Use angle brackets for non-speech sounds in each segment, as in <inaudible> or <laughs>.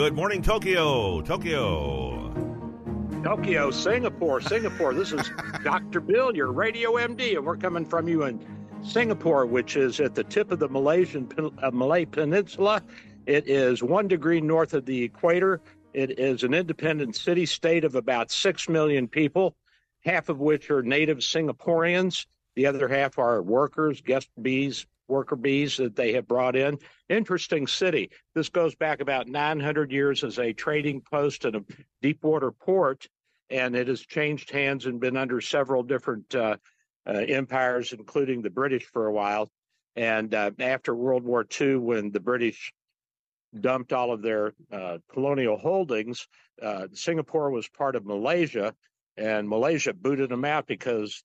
Good morning, Tokyo. Tokyo. Tokyo, Singapore, Singapore. This is <laughs> Dr. Bill, your radio MD, and we're coming from you in Singapore, which is at the tip of the Malaysian uh, Malay Peninsula. It is one degree north of the equator. It is an independent city state of about six million people, half of which are native Singaporeans. The other half are workers, guest bees, worker bees that they have brought in. Interesting city. This goes back about 900 years as a trading post and a deep water port, and it has changed hands and been under several different uh, uh, empires, including the British for a while. And uh, after World War II, when the British dumped all of their uh, colonial holdings, uh, Singapore was part of Malaysia, and Malaysia booted them out because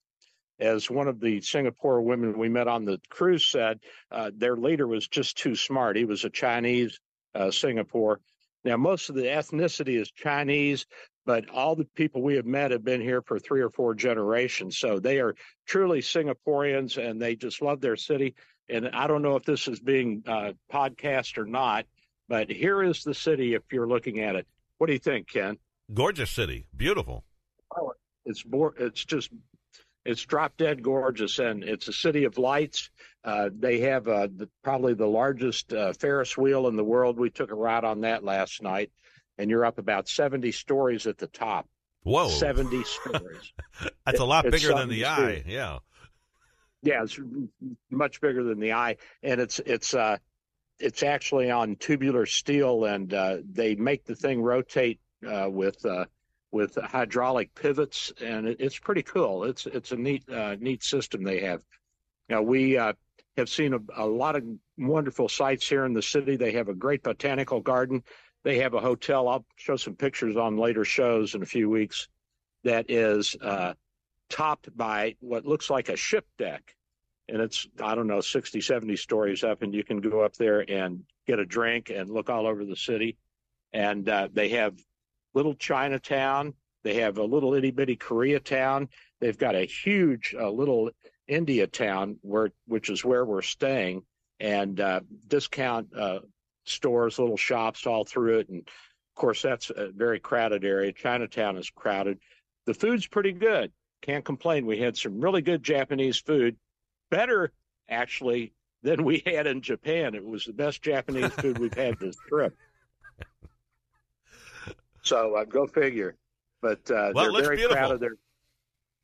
as one of the Singapore women we met on the cruise said, uh, their leader was just too smart. He was a Chinese uh, Singapore. Now, most of the ethnicity is Chinese, but all the people we have met have been here for three or four generations. So they are truly Singaporeans and they just love their city. And I don't know if this is being uh, podcast or not, but here is the city if you're looking at it. What do you think, Ken? Gorgeous city. Beautiful. Oh, it's more, it's just it's drop dead gorgeous, and it's a city of lights. Uh, they have uh, the, probably the largest uh, Ferris wheel in the world. We took a ride on that last night, and you're up about 70 stories at the top. Whoa. 70 <laughs> stories. That's it, a lot bigger than the eye. Yeah. Yeah, it's much bigger than the eye, and it's it's uh, it's actually on tubular steel, and uh, they make the thing rotate uh, with uh, with hydraulic pivots, and it, it's pretty cool. It's it's a neat uh, neat system they have. Now we uh, have seen a, a, lot of wonderful sights here in the city. They have a great botanical garden. They have a hotel. I'll show some pictures on later shows in a few weeks. That is uh, topped by what looks like a ship deck, and it's I don't know 60, 70 stories up, and you can go up there and get a drink and look all over the city. And uh, they have little Chinatown. They have a little itty bitty Koreatown. They've got a huge uh, little India town where, which is where we're staying, and uh, discount uh, stores, little shops all through it. And of course, that's a very crowded area. Chinatown is crowded. The food's pretty good. Can't complain. We had some really good Japanese food, better actually than we had in Japan. It was the best Japanese food we've had this trip. <laughs> So uh, go figure. But uh, well, they're very beautiful. proud of their.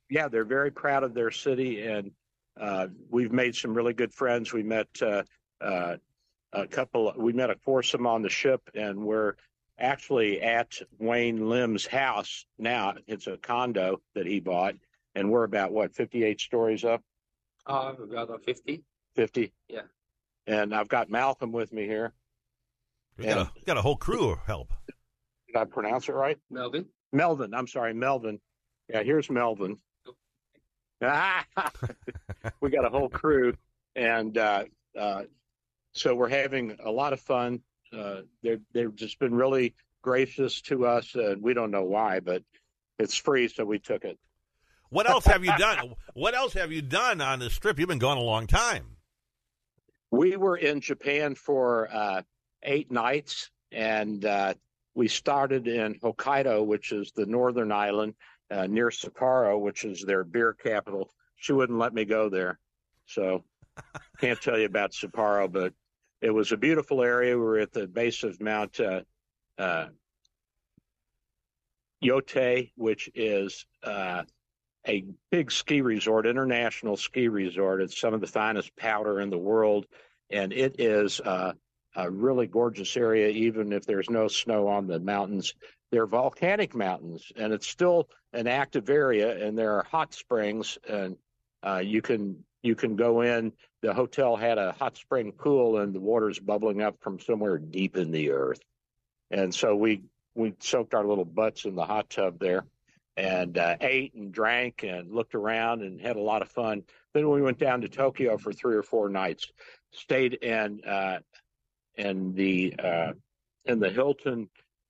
Yeah, they're very proud of their city, and uh, we've made some really good friends. We met uh, uh, a couple. We met a foursome on the ship, and we're actually at Wayne Lim's house now. It's a condo that he bought, and we're about what fifty-eight stories up. Uh, about fifty. Fifty. Yeah. And I've got Malcolm with me here. We got, a, got a whole crew of help. Did I pronounce it right? Melvin. Melvin. I'm sorry, Melvin. Yeah, here's Melvin. <laughs> we got a whole crew, and uh, uh, so we're having a lot of fun. Uh, they've they've just been really gracious to us, and we don't know why, but it's free, so we took it. What else have you done? what else have you done on this trip? You've been gone a long time. We were in Japan for uh, eight nights, and uh, we started in Hokkaido, which is the northern island uh, near Sapporo, which is their beer capital. She wouldn't let me go there, so <laughs> can't tell you about Sapporo, but it was a beautiful area. We were at the base of Mount uh, uh, Yotei, which is uh, a big ski resort, international ski resort. It's some of the finest powder in the world, and it is uh, a really gorgeous area, even if there's no snow on the mountains. They're volcanic mountains, and it's still an active area, and there are hot springs, and uh, you can you can go in. The hotel had a hot spring pool, and the water's bubbling up from somewhere deep in the earth. And so we we soaked our little butts in the hot tub there, and uh, ate and drank and looked around and had a lot of fun. Then we went down to Tokyo for three or four nights. Stayed in uh, in the uh, in the Hilton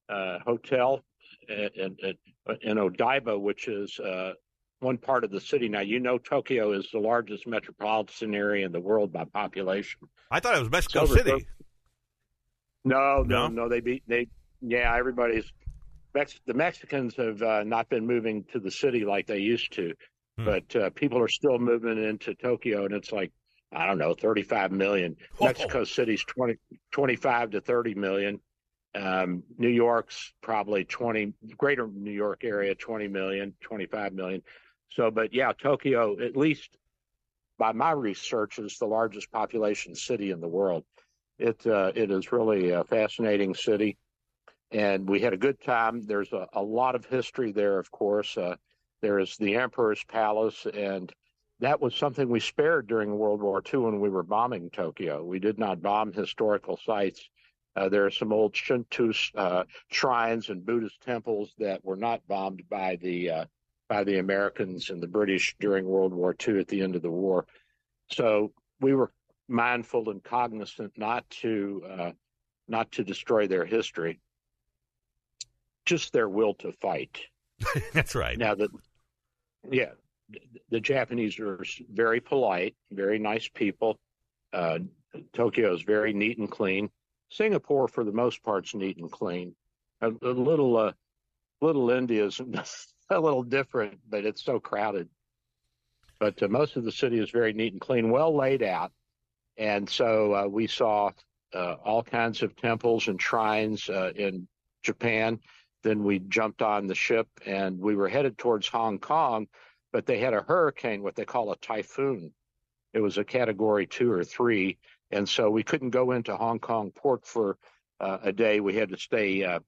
uh, hotel in, in, in Odaiba, which is uh, one part of the city. Now, you know, Tokyo is the largest metropolitan area in the world by population. I thought it was Mexico City. No, no, no, no. They beat they. Yeah, everybody's. Mex- the Mexicans have uh, not been moving to the city like they used to, hmm. but uh, people are still moving into Tokyo, and it's like I don't know, 35 million. Whoa. Mexico City's 20, 25 to 30 million. Um, New York's probably 20, greater New York area, 20 million, 25 million. So, but yeah, Tokyo, at least by my research, is the largest population city in the world. It uh, it is really a fascinating city, and we had a good time. There's a, a lot of history there, of course. Uh, there is the Emperor's Palace, and that was something we spared during World War II when we were bombing Tokyo. We did not bomb historical sites. Uh, there are some old Shinto uh, shrines and Buddhist temples that were not bombed by the uh, by the Americans and the British during World War II at the end of the war. So we were mindful and cognizant not to uh, not to destroy their history, just their will to fight. <laughs> That's right. Now that, yeah, the Japanese are very polite, very nice people. Uh, Tokyo is very neat and clean. Singapore, for the most part, is neat and clean. A, a little, uh, little India is <laughs> a little different, but it's so crowded. But uh, most of the city is very neat and clean, well laid out. And so uh, we saw uh, all kinds of temples and shrines uh, in Japan. Then we jumped on the ship and we were headed towards Hong Kong, but they had a hurricane, what they call a typhoon. It was a category two or three. And so we couldn't go into Hong Kong port for uh, a day. We had to stay. Uh,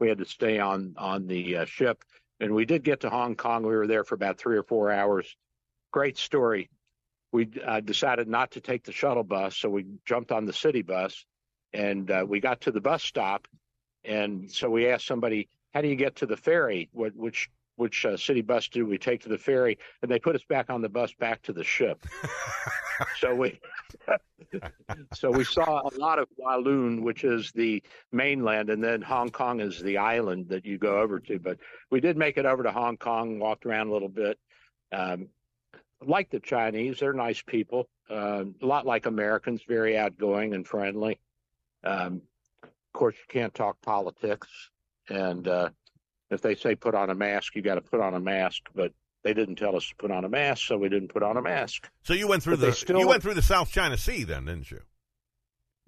we had to stay on on the uh, ship and we did get to Hong Kong. We were there for about three or four hours. Great story. We uh, decided not to take the shuttle bus, so we jumped on the city bus, and uh, we got to the bus stop. And so we asked somebody, "How do you get to the ferry? Which which uh, city bus do we take to the ferry?" And they put us back on the bus back to the ship. <laughs> so we so we saw a lot of Kowloon, which is the mainland, and then Hong Kong is the island that you go over to. But we did make it over to Hong Kong, walked around a little bit. Um, like the Chinese, they're nice people, uh, a lot like Americans, very outgoing and friendly. Um, of course, you can't talk politics, and uh, if they say put on a mask, you got to put on a mask. But they didn't tell us to put on a mask, so we didn't put on a mask. So you went through but the still, you went through the South China Sea then, didn't you?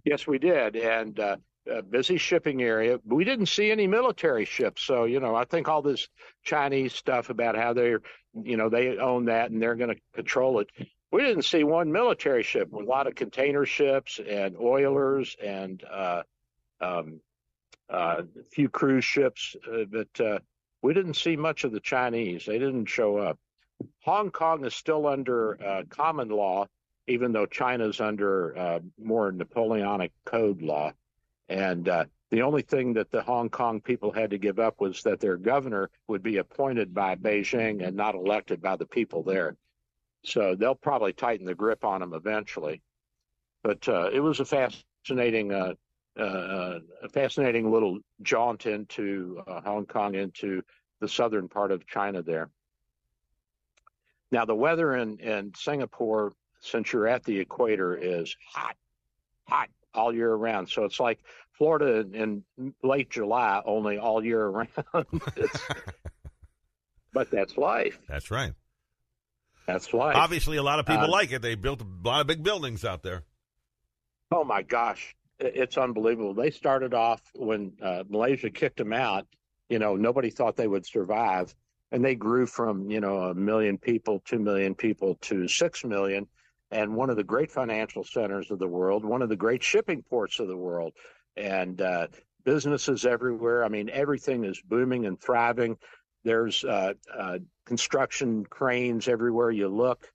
Yes, we did, and uh, a busy shipping area. We didn't see any military ships, so you know I think all this Chinese stuff about how they're you know they own that and they're going to control it. We didn't see one military ship. A lot of container ships and oilers and uh, um, a few cruise ships, uh, but uh, we didn't see much of the Chinese. They didn't show up. Hong Kong is still under uh, common law, even though China's under uh, more Napoleonic code law. And uh, the only thing that the Hong Kong people had to give up was that their governor would be appointed by Beijing and not elected by the people there. So they'll probably tighten the grip on them eventually. But uh, it was a fascinating uh, uh, a fascinating little jaunt into uh, Hong Kong, into the southern part of China there. Now, the weather in, in Singapore, since you're at the equator, is hot, hot all year round. So it's like Florida in, in late July, only all year round. <laughs> but that's life. That's right. That's life. Obviously, a lot of people uh, like it. They built a lot of big buildings out there. Oh my gosh, it's unbelievable. They started off when uh, Malaysia kicked them out. You know, nobody thought they would survive, and they grew from you know a million people, two million people to six million. and one of the great financial centers of the world, one of the great shipping ports of the world, and uh, businesses everywhere. I mean, everything is booming and thriving. There's uh, uh, construction cranes everywhere you look.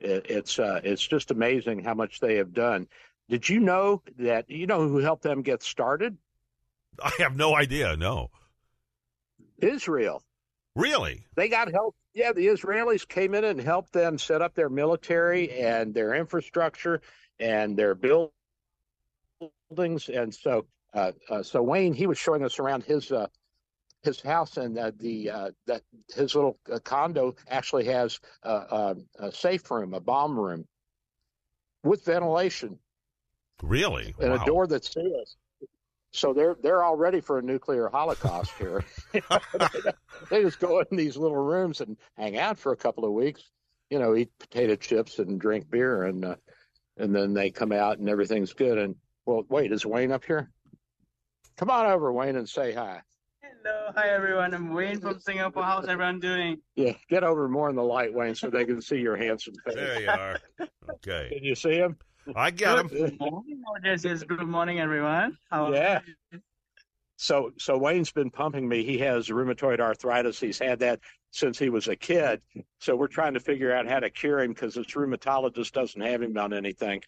It, it's uh, it's just amazing how much they have done. Did you know that you know who helped them get started? I have no idea. No. Israel. Really? They got help. Yeah, the Israelis came in and helped them set up their military and their infrastructure and their buildings. And so, uh, uh, so Wayne, he was showing us around his uh, his house, and uh, the uh, that his little uh, condo actually has a, a, safe room, a bomb room, with ventilation. Really, and wow. a door that's sealed. So they're they're all ready for a nuclear holocaust here. <laughs> they just go in these little rooms and hang out for a couple of weeks. You know, eat potato chips and drink beer, and uh, and then they come out and everything's good. And well, wait, is Wayne up here? Come on over, Wayne, and say hi. Hello, hi everyone. I'm Wayne from Singapore. How's everyone doing? Yeah, get over more in the light, Wayne, so they can see your handsome face. There you are. Okay. Can you see him? I get him. Good morning, yes, yes. Good morning, everyone. How yeah. So, so Wayne's been pumping me. He has rheumatoid arthritis. He's had that since he was a kid. So we're trying to figure out how to cure him because his rheumatologist doesn't have him on anything.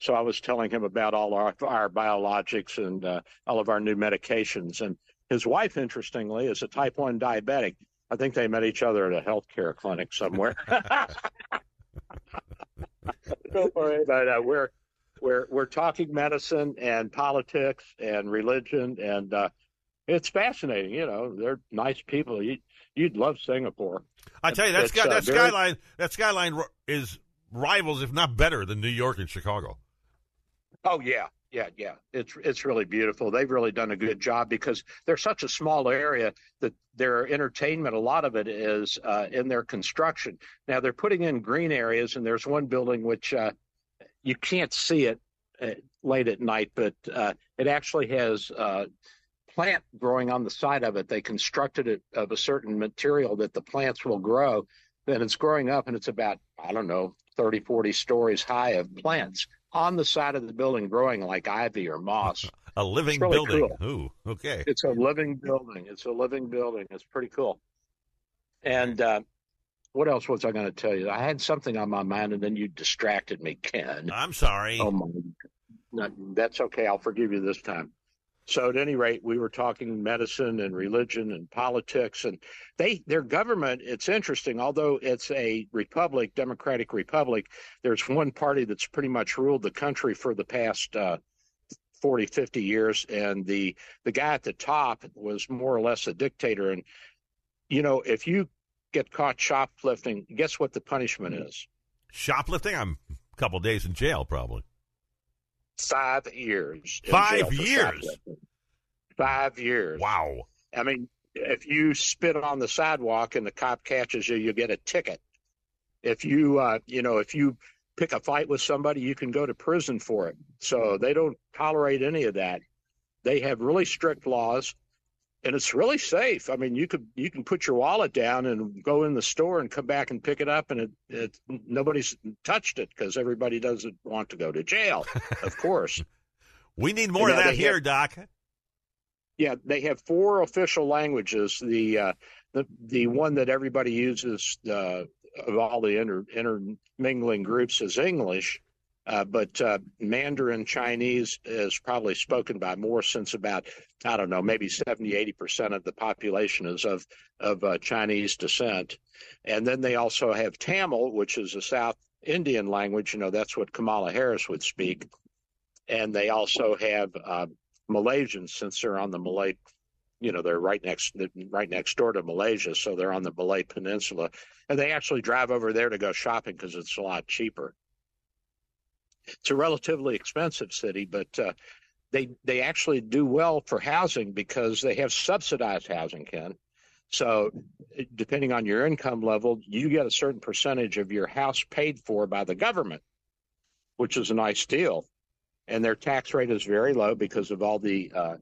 So I was telling him about all our, our biologics and uh, all of our new medications. And his wife, interestingly, is a type 1 diabetic. I think they met each other at a healthcare clinic somewhere. <laughs> Go for it. But uh, we're we're we're talking medicine and politics and religion, and uh, it's fascinating. You know, they're nice people. You, would love Singapore. I tell you, that, sky, It's, uh, that very- skyline, that skyline is rivals, if not better, than New York and Chicago. Oh yeah, yeah, yeah. It's it's really beautiful. They've really done a good job because they're such a small area that their entertainment, a lot of it is uh, in their construction. Now they're putting in green areas, and there's one building which uh, you can't see it uh, late at night, but uh, it actually has uh, plant growing on the side of it. They constructed it of a certain material that the plants will grow. Then it's growing up, and it's about I don't know 30, 40 stories high of plants on the side of the building growing like ivy or moss. <laughs> A living really building. Ooh, okay. It's a living building. It's a living building. It's pretty cool. And uh, what else was I going to tell you? I had something on my mind, and then you distracted me, Ken. I'm sorry. Oh my, no, that's okay. I'll forgive you this time. So at any rate, we were talking medicine and religion and politics, and they their government. It's interesting, although it's a republic, democratic republic. There's one party that's pretty much ruled the country for the past uh, 40, 50 years, and the the guy at the top was more or less a dictator. And you know, if you get caught shoplifting, guess what the punishment is? Shoplifting? I'm a couple days in jail, probably. Five years. Five years? Five years. Wow. I mean, if you spit on the sidewalk and the cop catches you, you get a ticket. If you, uh, you know, if you pick a fight with somebody, you can go to prison for it. So they don't tolerate any of that. They have really strict laws, and it's really safe. I mean, you could you can put your wallet down and go in the store and come back and pick it up, and it, it nobody's touched it because everybody doesn't want to go to jail, of <laughs> course. We need more You of that here, have- Doc. Yeah, they have four official languages. The uh, the the one that everybody uses uh, of all the inter, intermingling groups is English, uh, but uh, Mandarin Chinese is probably spoken by more since about I don't know maybe 70 80 percent of the population is of of uh, Chinese descent, and then they also have Tamil, which is a South Indian language. You know that's what Kamala Harris would speak, and they also have uh, Malaysians since they're on the Malay, you know, they're right next right next door to Malaysia, so they're on the Malay Peninsula, and they actually drive over there to go shopping because it's a lot cheaper. It's a relatively expensive city, but uh, they they actually do well for housing because they have subsidized housing, Ken. So, depending on your income level, you get a certain percentage of your house paid for by the government, which is a nice deal and their tax rate is very low because of all the uh,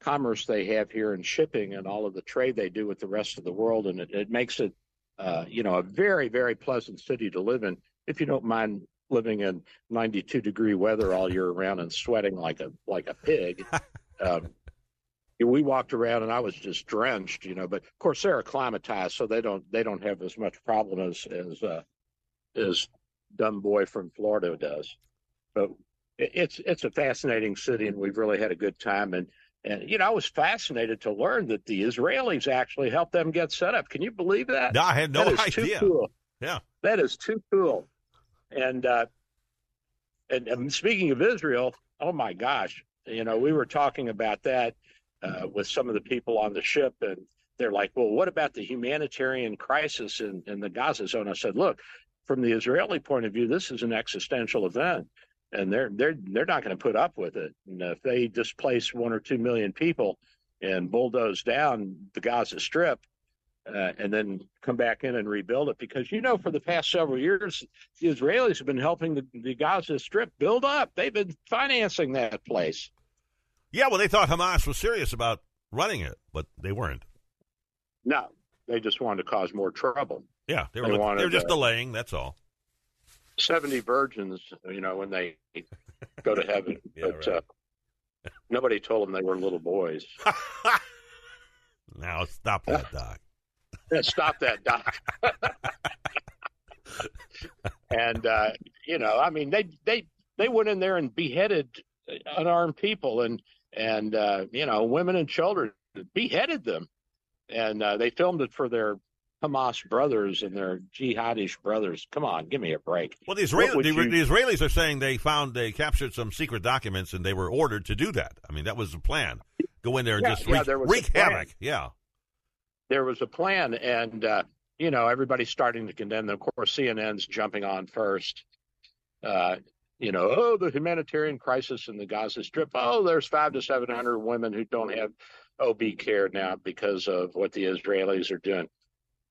commerce they have here in shipping and all of the trade they do with the rest of the world, and it, it makes it, uh, you know, a very very pleasant city to live in if you don't mind living in 92 degree weather all year round and sweating like a like a pig. <laughs> um, we walked around and I was just drenched, you know. But of course they're acclimatized, so they don't they don't have as much problem as as uh, as dumb boy from Florida does. But it's it's a fascinating city, and we've really had a good time. And and you know, I was fascinated to learn that the Israelis actually helped them get set up. Can you believe that? No, I had no that is idea. Too cool. Yeah, that is too cool. And uh, and, and speaking of Israel, oh my gosh, you know, we were talking about that uh, with some of the people on the ship, and they're like, "Well, what about the humanitarian crisis in, in the Gaza zone?" I said, "Look, from the Israeli point of view, this is an existential event, and they're they're they're not going to put up with it. And if they displace one or two million people and bulldoze down the Gaza Strip, uh, and then come back in and rebuild it, because you know, for the past several years, the Israelis have been helping the, the Gaza Strip build up. They've been financing that place. Yeah, well, they thought Hamas was serious about running it, but they weren't. No, they just wanted to cause more trouble. Yeah, they were, They they wanted were just delaying. That's all. 70 virgins, you know, when they go to heaven. <laughs> Yeah, but right. uh, nobody told them they were little boys. <laughs> now stop that, Doc. Stop that, Doc. <laughs> and, uh, you know, I mean, they, they, they went in there and beheaded unarmed people and, and, uh, you know, women and children, beheaded them. And uh, they filmed it for their Hamas brothers and their jihadist brothers. Come on, give me a break. Well, the, the, you- the Israelis are saying they found they captured some secret documents and they were ordered to do that. I mean, that was the plan. Go in there and Yeah, just yeah, wreak, there was a wreak havoc. Yeah. There was a plan, and uh, you know everybody's starting to condemn them. Of course, CNN's jumping on first. Uh, you know, oh, the humanitarian crisis in the Gaza Strip. Oh, there's five to seven hundred women who don't have OB care now because of what the Israelis are doing.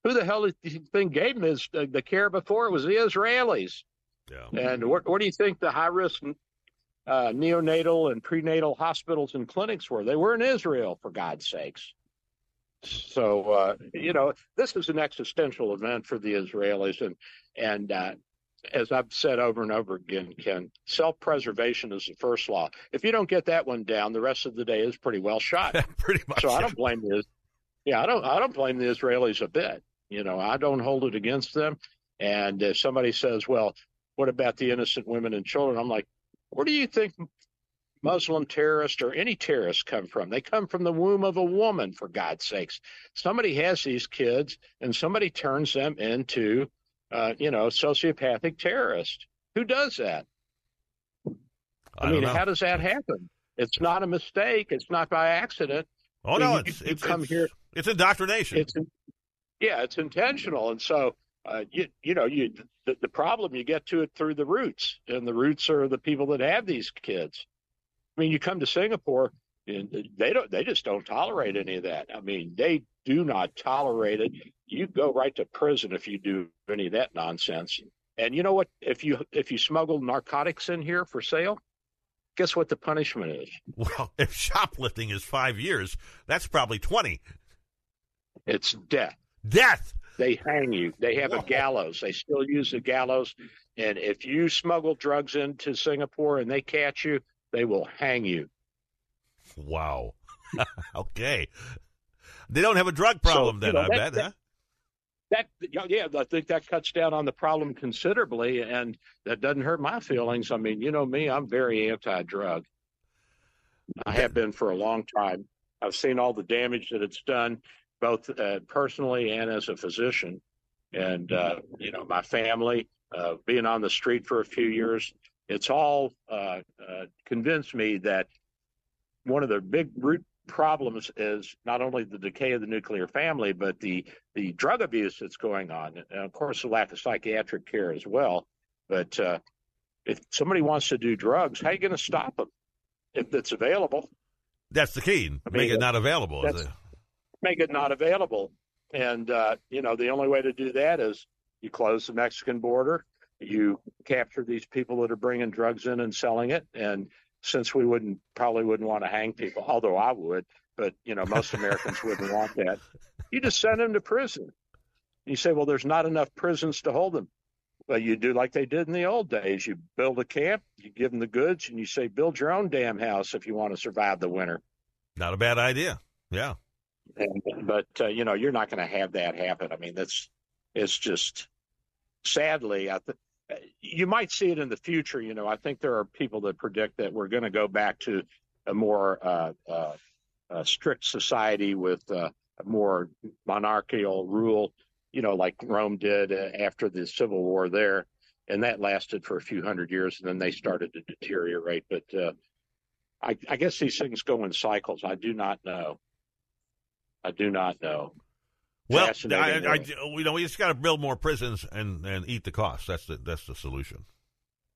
Who the hell do you think gave them uh, the care before? It was the Israelis. Yeah. And what, what do you think the high risk uh, neonatal and prenatal hospitals and clinics were? They were in Israel, for God's sakes. So uh, you know, this is an existential event for the Israelis, and and uh, as I've said over and over again, Ken, self-preservation is the first law. If you don't get that one down, the rest of the day is pretty well shot. <laughs> Pretty much. So I don't blame the yeah, I don't I don't blame the Israelis a bit. You know, I don't hold it against them. And if somebody says, "Well, what about the innocent women and children?" I'm like, "Where do you think Muslim terrorists or any terrorists come from? They come from the womb of a woman, for God's sakes. Somebody has these kids, and somebody turns them into, uh, you know, sociopathic terrorists. Who does that? I, I, mean, know. how does that happen? It's not a mistake. It's not by accident. oh no, mean, it's you- you it's, come it's, here- it's indoctrination. it's yeah it's intentional and so uh, you you know you the, the problem you get to it through the roots and the roots are the people that have these kids i mean you come to singapore and they don't they just don't tolerate any of that i mean they do not tolerate it you go right to prison if you do any of that nonsense and you know what if you if you smuggle narcotics in here for sale guess what the punishment is well, if shoplifting is five years, that's probably twenty. it's death Death. they hang you. They have Whoa. a gallows. They still use the gallows. And if you smuggle drugs into Singapore and they catch you, they will hang you. Wow. <laughs> okay. They don't have a drug problem So, you then, know, I that- bet, huh? That yeah, I think that cuts down on the problem considerably, and that doesn't hurt my feelings. I mean, you know me, I'm very anti-drug. I have been for a long time. I've seen all the damage that it's done, both uh, personally and as a physician. And uh, you know, my family, uh, being on the street for a few years, it's all uh, uh, convinced me that one of the big root problems is not only the decay of the nuclear family, but the the drug abuse that's going on, and of course the lack of psychiatric care as well. But uh, if somebody wants to do drugs, how are you going to stop them if it's available? That's the key. I Make it not available. it? Make it not available, and uh, you know the only way to do that is you close the Mexican border, you capture these people that are bringing drugs in and selling it, and since we wouldn't probably wouldn't want to hang people, although I would, but you know most Americans wouldn't want that. You just send them to prison. You say, well, there's not enough prisons to hold them. well you do like they did in the old days. You build a camp, you give them the goods, and you say, build your own damn house if you want to survive the winter. Not a bad idea. Yeah. And, but uh, you know, you're not going to have that happen. I mean, that's it's just sadly. I th- you might see it in the future. You know, I think there are people that predict that we're going to go back to a more uh, uh, uh, strict society with uh, more monarchical rule. You know, like Rome did uh, after the Civil War there, and that lasted for a few hundred years, and then they started to deteriorate. But uh, I, I guess these things go in cycles. I do not know. I do not know. Well, I, I, you know, we just got to build more prisons and, and eat the cost. That's the that's the solution.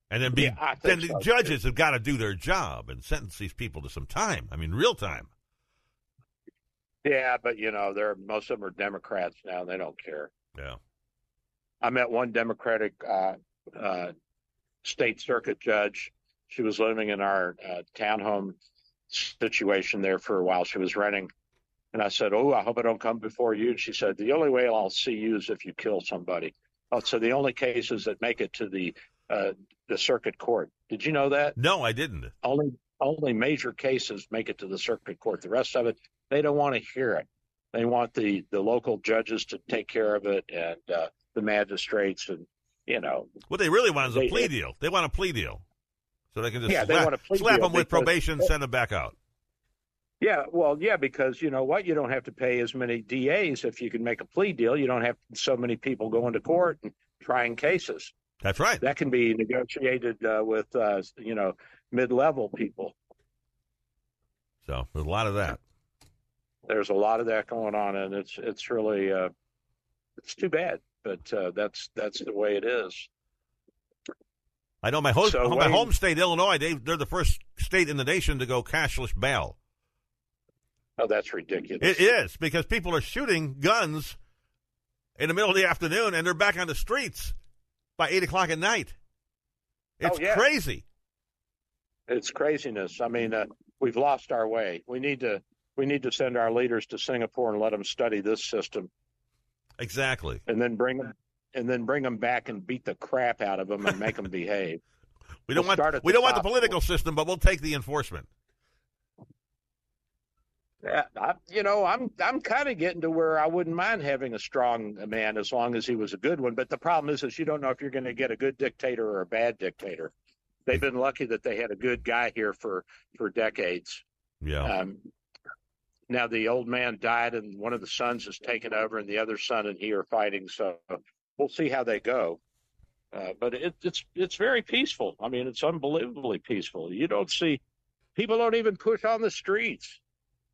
And then be Yeah, then the so, judges have got to do their job and sentence these people to some time. I mean, real time. Yeah, but you know, they're most of them are Democrats now. They don't care. Yeah. I met one Democratic uh, uh, state circuit judge. She was living in our uh, townhome situation there for a while. She was renting, and I said, "Oh, I hope I don't come before you." And she said, "The only way I'll see you is if you kill somebody." Oh, so the only cases that make it to the uh, the circuit court. Did you know that? No, I didn't. only only major cases make it to the circuit court. The rest of it, they don't want to hear it. They want the the local judges to take care of it and uh, the magistrates and you know What they really want is a They- plea deal. They want a plea deal, so they can just Yeah, they slap, want a plea slap deal them with probation, send them back out. Yeah well yeah because you know what you don't have to pay as many DAs if you can make a plea deal. You don't have so many people going to court and trying cases. That's right. That can be negotiated uh, with uh, you know mid level people. So there's a lot of that. there's a lot of that going on, and it's it's really uh, it's too bad, but uh, that's that's the way it is. I know my host, So my Wayne- home state, Illinois. They they're the first state in the nation to go cashless bail. Oh, that's ridiculous. It is because people are shooting guns in the middle of the afternoon and they're back on the streets by eight o'clock at night. It's Oh, yeah. crazy. It's craziness. I mean, uh, we've lost our way. We need to we need to send our leaders to Singapore and let them study this system, Exactly. and then bring them and then bring them back and beat the crap out of them and make them behave. <laughs> We don't We'll want we don't want the political system, but we'll take the enforcement. Yeah, I, you know, I'm I'm kind of getting to where I wouldn't mind having a strong man as long as he was a good one. But the problem is, is you don't know if you're going to get a good dictator or a bad dictator. They've been lucky that they had a good guy here for for decades. Yeah. Um, now the old man died, and one of the sons has taken over, and the other son and he are fighting. So we'll see how they go. Uh, but it, it's it's very peaceful. I mean, it's unbelievably peaceful. You don't see people don't even push on the streets.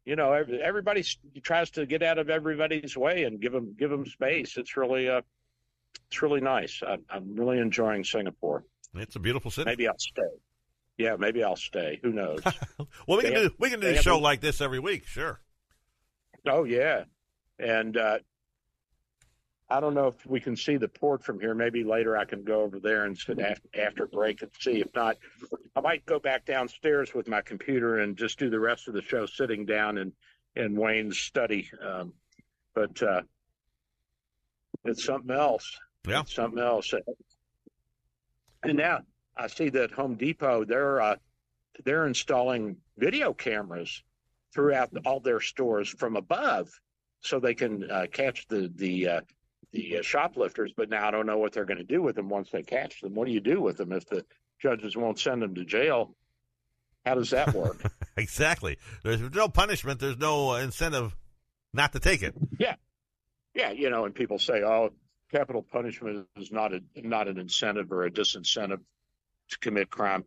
You know, everybody tries to get out of everybody's way and give them give them space. It's really uh, it's really nice. I, I'm really enjoying Singapore. it's a beautiful city. Maybe I'll stay. Yeah, maybe I'll stay. Who knows? <laughs> well, we They can have- do we can do a show a- like this every week. Sure. Oh yeah, and uh, I don't know if we can see the port from here. Maybe later I can go over there and sit after, after break and see. If not, I might go back downstairs with my computer and just do the rest of the show sitting down in in Wayne's study. Um, but uh, it's something else. Yeah. It's something else. And now I see that Home Depot they're uh, they're installing video cameras throughout all their stores from above, so they can uh, catch the the uh, the uh, shoplifters. But now I don't know what they're going to do with them once they catch them. What do you do with them if the judges won't send them to jail? How does that work? <laughs> Exactly. There's no punishment. There's no uh, incentive not to take it. Yeah, yeah, you know, and people say, "Oh, capital punishment is not a not an incentive or a disincentive to commit crime."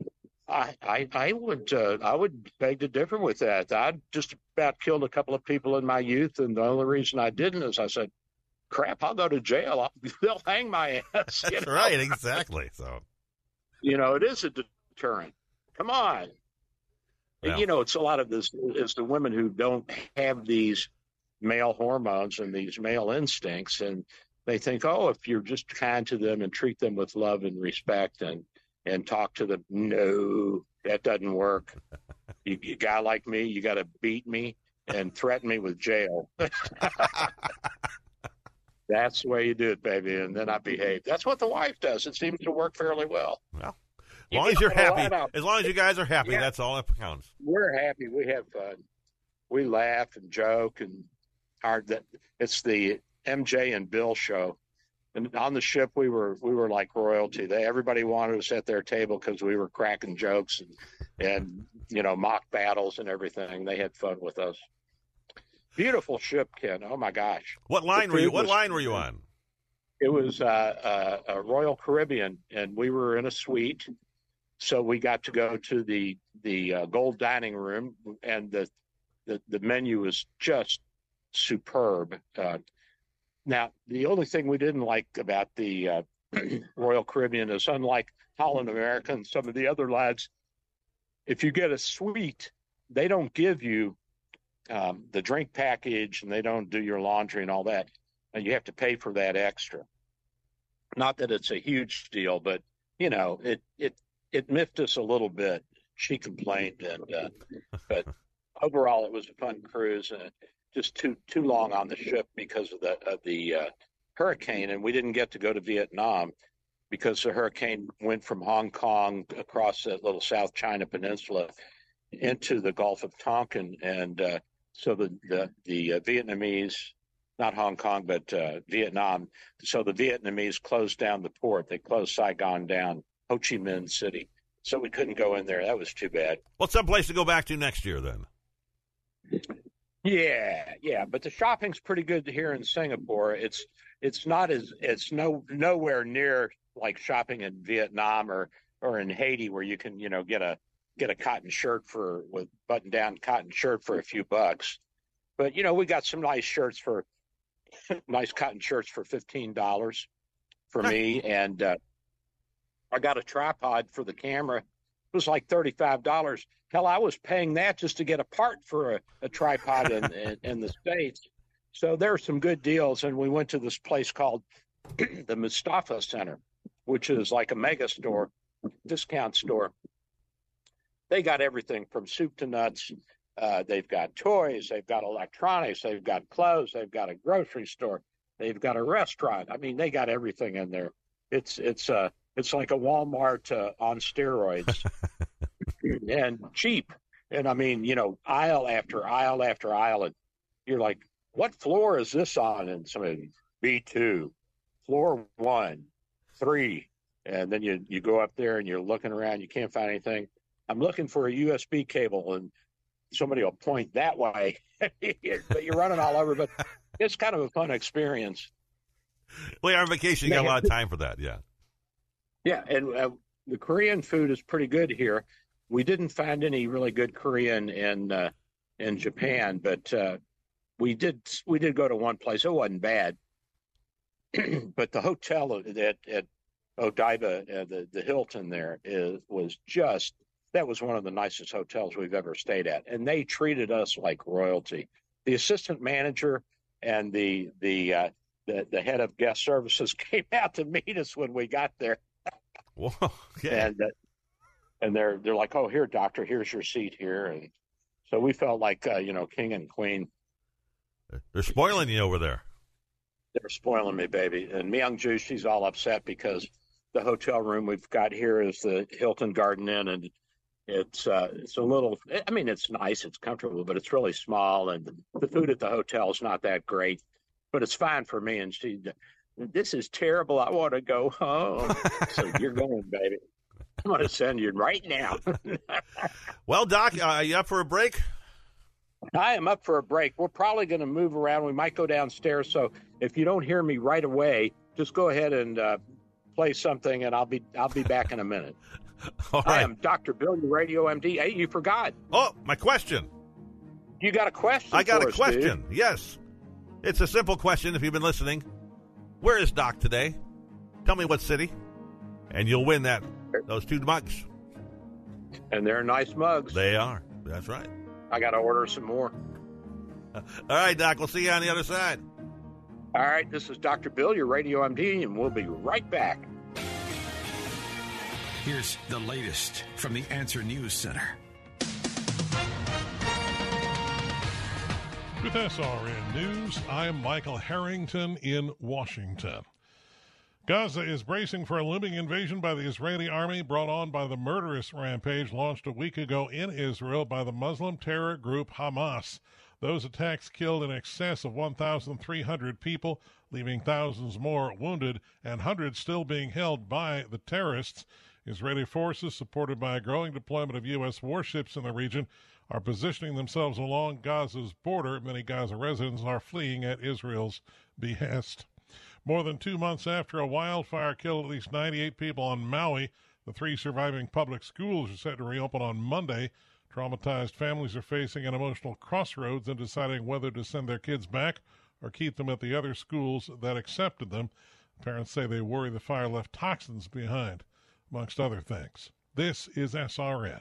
I I, I would uh, I would beg to differ with that. I just about killed a couple of people in my youth, and the only reason I didn't is I said, "Crap, I'll go to jail. I'll, <laughs> they'll hang my ass." you <laughs> know? right. Exactly. So You know, it is a deterrent. Come on. Yeah. You know, it's a lot of this. It's the women who don't have these male hormones and these male instincts, and they think, oh, if you're just kind to them and treat them with love and respect and and talk to them, no, that doesn't work. <laughs> you, you guy like me, you got to beat me and threaten me with jail. That's the way you do it, baby. And then I behave. That's what the wife does. It seems to work fairly well. Well, as You long as you're happy, lot as long as you guys are happy, Yeah. that's all that counts. We're happy. We have fun. We laugh and joke and our that it's the MJ and Bill show. And on the ship, we were we were like royalty. They everybody wanted us at their table because we were cracking jokes and and you know mock battles and everything. They had fun with us. Beautiful ship, Ken. Oh my gosh. What line were you? What was- line were you on? It was uh, uh, a Royal Caribbean, and we were in a suite, so we got to go to the the uh, gold dining room, and the the, the menu was just superb. Uh, now, the only thing we didn't like about the uh, <clears throat> Royal Caribbean is, unlike Holland America and some of the other lines, if you get a suite, they don't give you um, the drink package, and they don't do your laundry and all that and you have to pay for that extra. Not that it's a huge deal, but you know, it it it miffed us a little bit. She complained, and uh, but <laughs> overall, it was a fun cruise, and just too too long on the ship because of the of the uh, hurricane, and we didn't get to go to Vietnam because the hurricane went from Hong Kong across that little South China Peninsula into the Gulf of Tonkin, and uh, so the the the uh, Vietnamese not Hong Kong, but uh, Vietnam. So the Vietnamese closed down the port. They closed Saigon down, Ho Chi Minh City. So we couldn't go in there. That was too bad. What's some place to go back to next year then? Yeah, yeah, but the shopping's pretty good here in Singapore. It's it's not as it's no nowhere near like shopping in Vietnam or or in Haiti where you can you know get a get a cotton shirt for with button down cotton shirt for a few bucks. But you know we got some nice shirts for <laughs> nice cotton shirts for fifteen dollars for me, and uh, I got a tripod for the camera. It was like thirty five dollars. Hell, I was paying that just to get a part for a, a tripod in, in <laughs> in the states. So there are some good deals, and we went to this place called <clears throat> the Mustafa Center, which is like a mega store, discount store. They got everything from soup to nuts. Uh, they've got toys, they've got electronics, they've got clothes, they've got a grocery store, they've got a restaurant. I mean, they got everything in there. It's it's uh it's like a Walmart uh, on steroids, <laughs> and cheap. And I mean, you know, aisle after aisle after aisle, and you're like, what floor is this on? And somebody B two, floor one, three, and then you you go up there and you're looking around, you can't find anything. I'm looking for a USB cable, and somebody will point that way, but you're running all over. But <laughs> it's kind of a fun experience. Well, you're on vacation. You got a lot of time for that. Yeah. Yeah, and uh, the Korean food is pretty good here. We didn't find any really good Korean in uh, in Japan, but uh, we did we did go to one place. It wasn't bad, <clears throat> but the hotel at at Odaiba, uh, the the Hilton there is was just that was one of the nicest hotels we've ever stayed at, and they treated us like royalty. The assistant manager and the the uh, the, the head of guest services <laughs> came out to meet us when we got there, Whoa. Okay. and uh, and they're they're like, "Oh, here, doctor, here's your seat here," and so we felt like uh, you know king and queen. They're spoiling you over there. They're spoiling me, baby. And Myung Ju, she's all upset because the hotel room we've got here is the Hilton Garden Inn, and it's uh, it's a little. I mean, it's nice, it's comfortable, but it's really small, and the food at the hotel is not that great, but it's fine for me. And she, this is terrible. I want to go home. so you're going, baby. I'm going to send you right now. <laughs> Well, Doc, uh, are you up for a break? I am up for a break. We're probably going to move around. We might go downstairs. So if you don't hear me right away, just go ahead and uh, play something, and I'll be I'll be back in a minute. <laughs> <laughs> All I am Dr. Bill, your radio MD. Hey, you forgot. Oh, my question. You got a question? I got a us, question. dude? Yes. It's a simple question if you've been listening. Where is Doc today? Tell me what city, and you'll win that those two mugs. And they're nice mugs. They are. That's right. I got to order some more. <laughs> All right, Doc. We'll see you on the other side. All right, this is Dr. Bill, your radio MD, and we'll be right back. Here's the latest from the Answer News Center. With SRN News, I'm Michael Harrington in Washington. Gaza is bracing for a looming invasion by the Israeli army brought on by the murderous rampage launched a week ago in Israel by the Muslim terror group Hamas. Those attacks killed in excess of 1,300 people, leaving thousands more wounded and hundreds still being held by the terrorists. Israeli forces, supported by a growing deployment of U.S. warships in the region, are positioning themselves along Gaza's border. Many Gaza residents are fleeing at Israel's behest. More than two months after a wildfire killed at least 98 people on Maui, the three surviving public schools are set to reopen on Monday. Traumatized families are facing an emotional crossroads in deciding whether to send their kids back or keep them at the other schools that accepted them. Parents say they worry the fire left toxins behind, amongst other things. This is SRN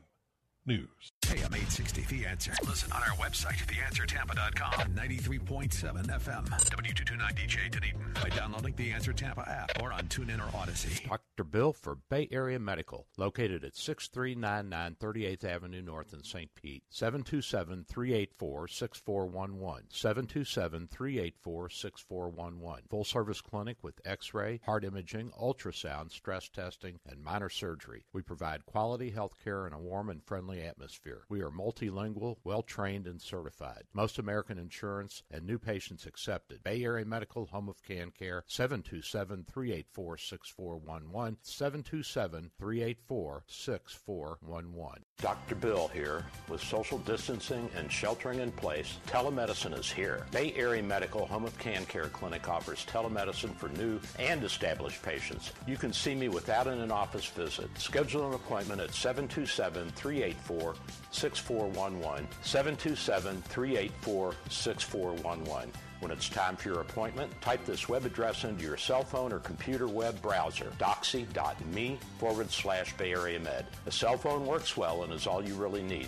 News. AM 860 The Answer. Listen on our website, theanswertampa.com, 93.7 FM, W229DJ Dunedin, by downloading the Answer Tampa app or on TuneIn or Audacy. Dr. Bill for Bay Area Medical, located at 6399 38th Avenue North in St. Pete. 727 384 6411. 727 384 6411. Full service clinic with x ray, heart imaging, ultrasound, stress testing, and minor surgery. We provide quality health care in a warm and friendly atmosphere. We are multilingual, well trained, and certified. Most American insurance and new patients accepted. Bay Area Medical Home of Can Care 727 384 6411. 727 384 6411. Dr. Bill here. With social distancing and sheltering in place, telemedicine is here. Bay Area Medical Home of Can Care Clinic offers telemedicine for new and established patients. You can see me without an office visit. Schedule an appointment at 727 384 6411. 727 384 6411. When it's time for your appointment, type this web address into your cell phone or computer web browser, doxy.me forward slash Bay Area Med. A cell phone works well and is all you really need.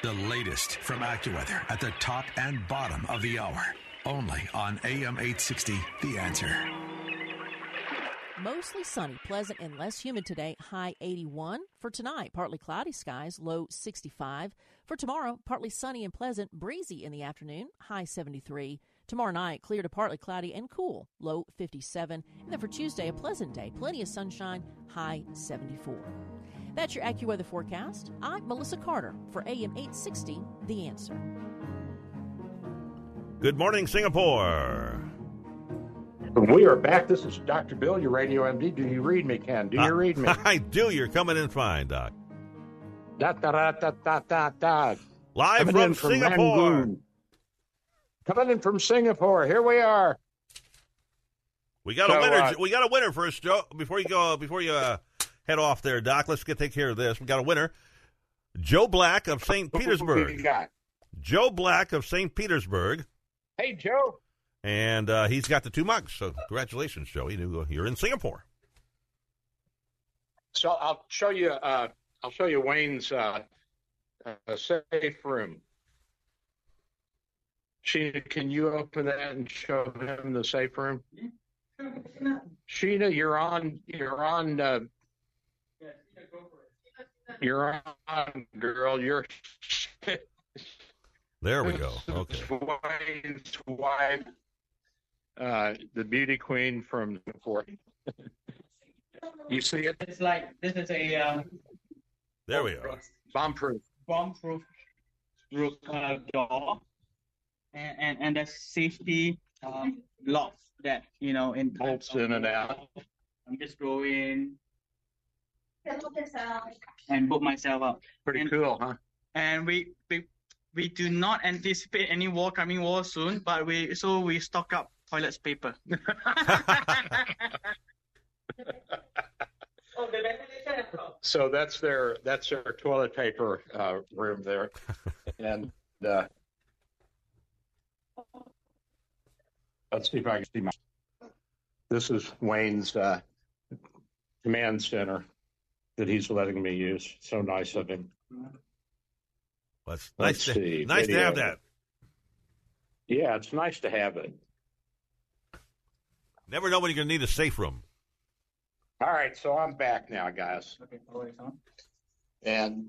The latest from AccuWeather at the top and bottom of the hour. Only on AM 860 The Answer. Mostly sunny, pleasant, and less humid today, high 81. For tonight, partly cloudy skies, low 65. For tomorrow, partly sunny and pleasant, breezy in the afternoon, high 73. Tomorrow night, clear to partly cloudy and cool, low 57. And then for Tuesday, a pleasant day, plenty of sunshine, high 74. That's your AccuWeather forecast. I'm Melissa Carter for AM 860, The Answer. Good morning, Singapore. We are back. This is Dr. Bill, your radio MD. Do you read me, Ken? Do you Uh, read me? <laughs> I do. You're coming in fine, Doc. Da, da, da, da, da, da, da. Live Coming from from Singapore. Rangoon. Coming in from Singapore. Here we are. We got a winner. uh, we got a winner first, Joe. Before you go, before you uh, head off there, Doc. Let's get take care of this. We got a winner. Joe Black of St. Who we Petersburg. got? Joe Black of St. Petersburg, Hey, Joe. and uh, he's got the two mugs. So congratulations, Joe. You knew you're in Singapore. So I'll show you. Uh, I'll show you Wayne's uh, uh, safe room. Sheena, can you open that and show him the safe room? Sheena, you're on. You're on. You're on, girl. You're. There we go. Okay. Wayne's wife, uh, the beauty queen from Singapore. <laughs> you see it? It's like this is a um, There we are. Bomb proof. bomb-proof roof uh, door, and, and and the safety um, lock that you know in bolts in and out. I'm just go in and book myself up. Pretty And- cool, huh? And we we we do not anticipate any war coming war soon, but we so we stock up toilet paper. <laughs> So that's their that's their toilet paper uh, room there, <laughs> and uh, let's see if I can see my. This is Wayne's uh, command center that he's letting me use. So nice of him. Well, it's Let's nice to, see, nice to have that. Yeah, it's nice to have it. Never know when you're going to need a safe room. All right, so I'm back now, guys. okay. And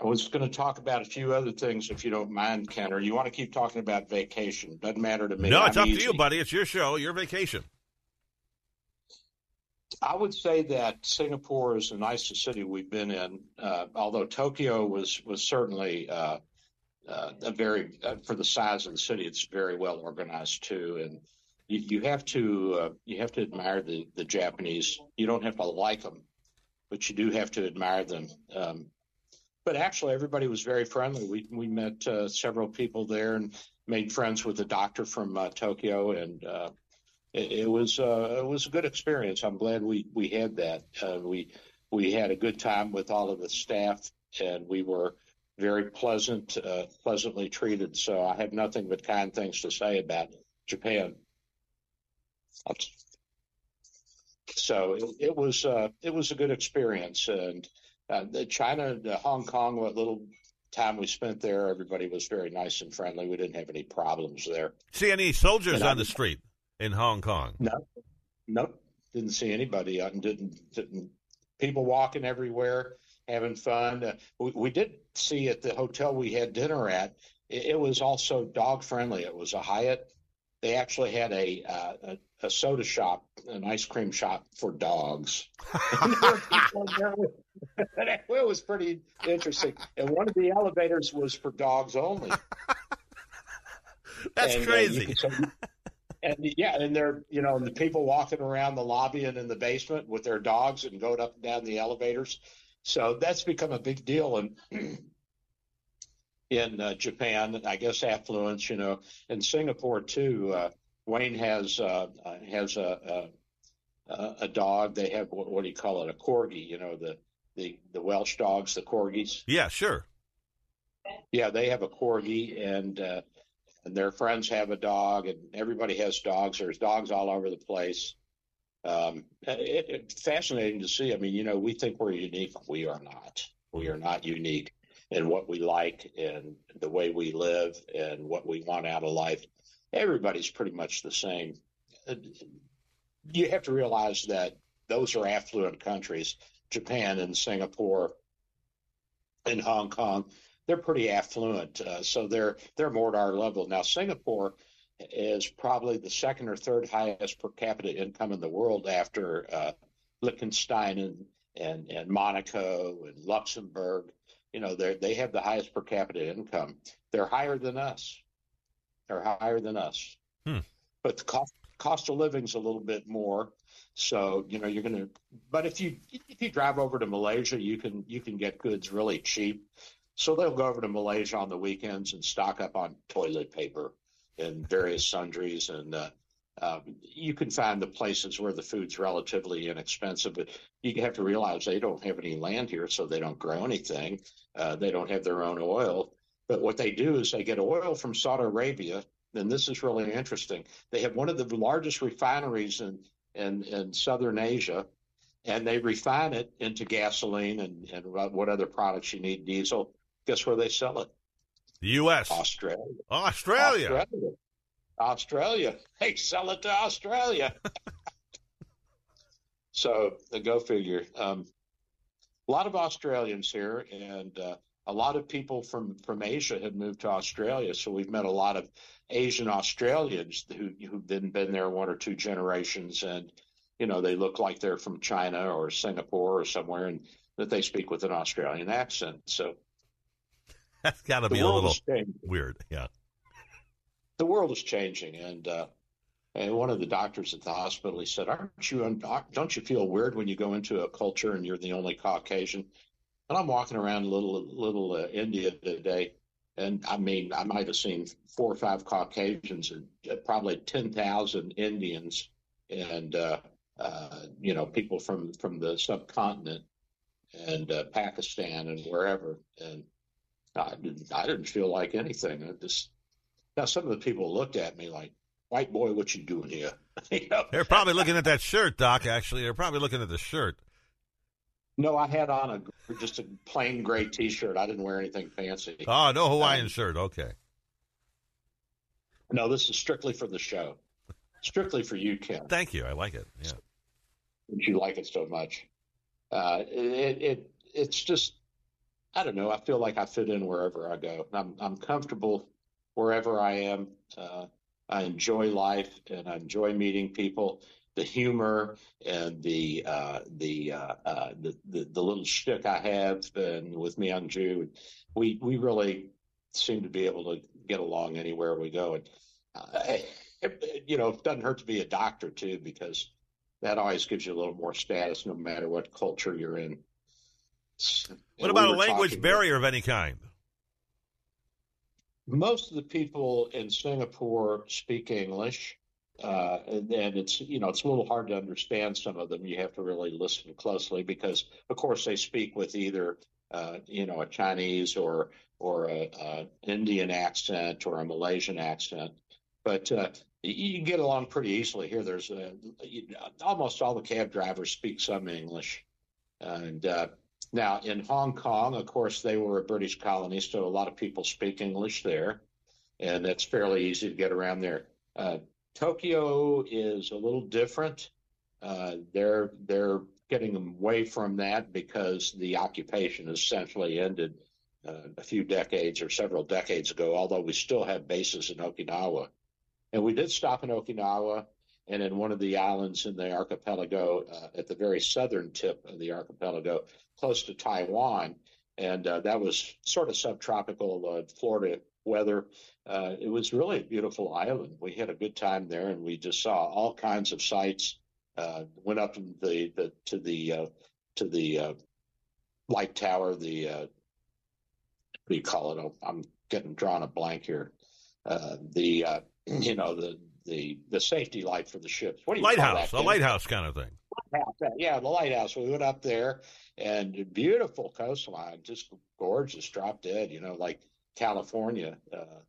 I was going to talk about a few other things, if you don't mind, Kenner. You want to keep talking about vacation? Doesn't matter to me. no, it's I'm up to you, buddy. It's your show, your vacation. I would say that Singapore is the nicest city we've been in. Uh, although Tokyo was was certainly uh, uh, a very uh, for the size of the city, it's very well organized too. And you, you have to uh, you have to admire the the Japanese. You don't have to like them, but you do have to admire them. Um, but actually, everybody was very friendly. We we met uh, several people there and made friends with a doctor from Tokyo, and it, it was uh, it was a good experience. I'm glad we we had that. Uh, we we had a good time with all of the staff, and we were very pleasant, uh, pleasantly treated. So I have nothing but kind things to say about Japan. So it, it was uh, it was a good experience, and uh, the China, the Hong Kong, what little time we spent there, everybody was very nice and friendly. We didn't have any problems there. See any soldiers And I- on the street in Hong Kong? No, nope, didn't see anybody. I didn't, didn't people walking everywhere, having fun. Uh, we, we did see at the hotel we had dinner at. It, it was also dog friendly. It was a Hyatt. They actually had a, uh, a a soda shop, an ice cream shop for dogs. And there were people in there with- it was pretty interesting. And one of the elevators was for dogs only. <laughs> That's And, uh, crazy. so- and yeah, and they're you know the people walking around the lobby and in the basement with their dogs and going up and down the elevators. So that's become a big deal in in uh, Japan. I guess affluence, you know, in Singapore too. Uh, Wayne has uh, uh, has a, a a dog. They have what, what do you call it? A corgi. You know the the the Welsh dogs, the corgis. yeah, sure. Yeah, they have a corgi, and uh, and their friends have a dog, and everybody has dogs. There's dogs all over the place. Um, it, it's fascinating to see. I mean, you know, we think we're unique. We are not. We are not unique in what we like and the way we live and what we want out of life. Everybody's pretty much the same. Uh, You have to realize that those are affluent countries. Japan and Singapore and Hong Kong they're pretty affluent, uh, so they're they're more at our level. Now, Singapore is probably the second or third highest per capita income in the world after uh, Liechtenstein and, and and Monaco and Luxembourg. You know, they they have the highest per capita income. They're higher than us. They're higher than us. Hmm. But the cost cost of living's a little bit more. So you know you're going to. But if you if you drive over to Malaysia, you can you can get goods really cheap. So they'll go over to Malaysia on the weekends and stock up on toilet paper and various sundries, and uh, uh, you can find the places where the food's relatively inexpensive. But you have to realize they don't have any land here, so they don't grow anything. Uh, they don't have their own oil. But what they do is they get oil from Saudi Arabia, and this is really interesting. They have one of the largest refineries in in, in southern Asia, and they refine it into gasoline and, and what other products you need, diesel. Guess where they sell it? The U.S. Australia. Australia. Australia. Australia. They sell it to Australia. <laughs> so go figure. Um, a lot of Australians here, and uh, a lot of people from from Asia have moved to Australia. So we've met a lot of Asian Australians who who've been been there one or two generations, and you know they look like they're from China or Singapore or somewhere, and that they speak with an Australian accent. So That's got to be a little weird. Yeah. the world is changing, and uh, and one of the doctors at the hospital he said, "Aren't you un- don't you feel weird when you go into a culture and you're the only Caucasian?" And I'm walking around little little uh, India today, and I mean I might have seen four or five Caucasians and uh, probably ten thousand Indians, and uh, uh, you know people from from the subcontinent and uh, Pakistan and wherever, and I didn't I didn't feel like anything. I just now some of the people looked at me like, "White boy, what you doing here?" <laughs> you know? They're probably looking at that shirt, Doc. Actually, they're probably looking at the shirt. No, I had on a just a plain gray T-shirt. I didn't wear anything fancy. Oh, no Hawaiian um, shirt. Okay. No, this is strictly for the show. Strictly for you, Ken. Thank you. I like it. Yeah. You like it so much. Uh, it, it it's just I don't know. I feel like I fit in wherever I go. I'm I'm comfortable wherever I am. Uh, I enjoy life and I enjoy meeting people the humor and the uh, the, uh, uh, the, the the little shtick I have and with me on Jew, we we really seem to be able to get along anywhere we go. And uh, it, you know, it doesn't hurt to be a doctor too because that always gives you a little more status no matter what culture you're in. What about we a language barrier about, of any kind? Most of the people in Singapore speak English. Uh, and, and, it's you know it's a little hard to understand some of them. You have to really listen closely because, of course, they speak with either uh, you know a Chinese or or a, a, Indian accent or a Malaysian accent. But uh, you can get along pretty easily here. There's a, almost all the cab drivers speak some English, and uh, now in Hong Kong, of course, they were a British colony, so a lot of people speak English there, and it's fairly easy to get around there. Uh, Tokyo is a little different. Uh, they're they're getting away from that because the occupation essentially ended uh, a few decades or several decades ago. Although we still have bases in Okinawa, and we did stop in Okinawa and in one of the islands in the archipelago uh, at the very southern tip of the archipelago, close to Taiwan, and uh, that was sort of subtropical uh, Florida weather. Uh, it was really a beautiful island. We had a good time there, and we just saw all kinds of sights. Uh, went up the, the to the uh, to the light tower. The what do you call it? Oh, I'm getting drawn a blank here. The <clears throat> you know the the the safety light for the ships. What do you lighthouse? Call that, a lighthouse kind of thing. Lighthouse, yeah, the lighthouse. We went up there, and beautiful coastline, just gorgeous, drop dead. You know, like California. Uh,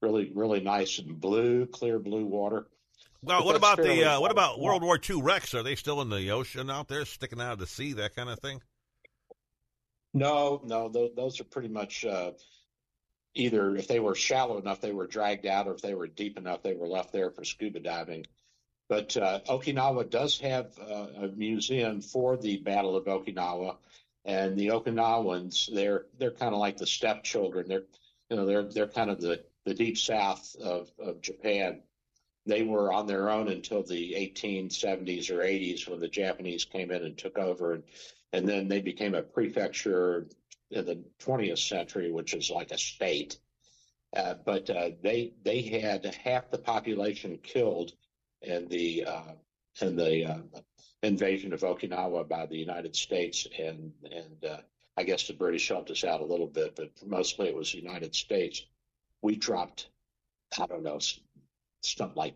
really, really nice and blue, clear blue water. Well, what about the uh, what about World War II wrecks? Are they still in the ocean out there, sticking out of the sea, that kind of thing? No, no, those, those are pretty much uh, either if they were shallow enough, they were dragged out, or if they were deep enough, they were left there for scuba diving. But uh, Okinawa does have uh, a museum for the Battle of Okinawa, and the Okinawans they're they're kind of like the stepchildren. They're you know they're they're kind of the the deep south of, of Japan. They were on their own until the 1870s or 80s when the Japanese came in and took over, and and then they became a prefecture in the 20th century, which is like a state. Uh, but uh, they they had half the population killed in the uh, in the uh, invasion of Okinawa by the United States, and and uh, I guess the British helped us out a little bit, but mostly it was the United States. We dropped, I don't know, something like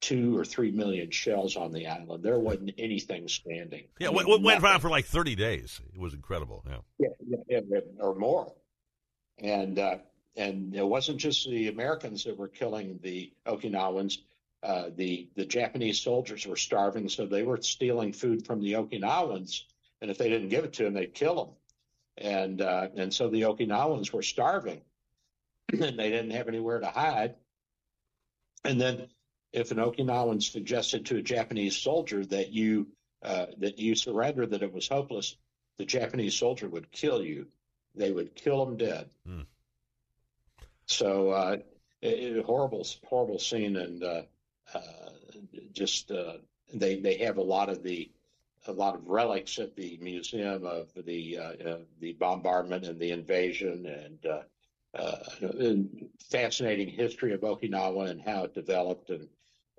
two or three million shells on the island. There wasn't anything standing. Yeah, I mean, it went on for like thirty days. It was incredible. Yeah, yeah, yeah or more. And uh, and it wasn't just the Americans that were killing the Okinawans uh, the the Japanese soldiers were starving, so they were stealing food from the Okinawans, and if they didn't give it to them, they'd kill them. And uh, and so the Okinawans were starving, <clears throat> and they didn't have anywhere to hide. And then, if an Okinawan suggested to a Japanese soldier that you uh, that you surrender, that it was hopeless, the Japanese soldier would kill you. They would kill them dead. Mm. So, uh, it, it, horrible, horrible scene, and uh, uh, just uh, they they have a lot of the a lot of relics at the museum of the uh, the bombardment and the invasion, and uh, fascinating history of Okinawa and how it developed, and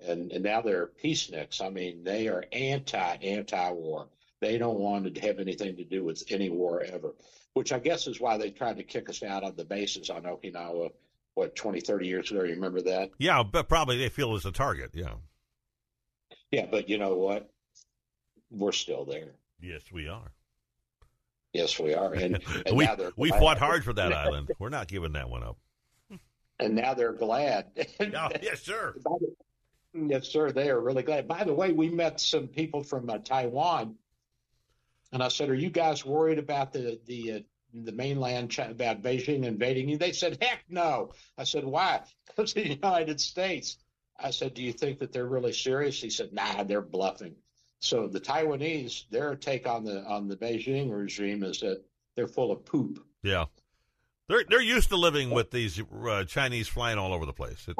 and and now they're peaceniks. I mean, they are anti anti war. They don't want to have anything to do with any war ever, which I guess is why they tried to kick us out of the bases on Okinawa. What 20, 30 years ago? You remember that? Yeah, but probably they feel as a target. Yeah. Yeah, but you know what? We're still there. Yes, we are. Yes, we are. And, <laughs> and we we fought hard for that island. We're not giving that one up. And now they're glad. <laughs> oh, yes, sir. <laughs> Yes, sir. They are really glad. By the way, we met some people from uh, Taiwan, and I said, "Are you guys worried about the the uh, the mainland about Beijing invading you?" They said, "Heck no." I said, "Why?" <laughs> Because the United States. I said, "Do you think that they're really serious?" He said, "Nah, they're bluffing." So the Taiwanese, their take on the on the Beijing regime is that they're full of poop. Yeah, they're they're used to living with these uh, Chinese flying all over the place. It,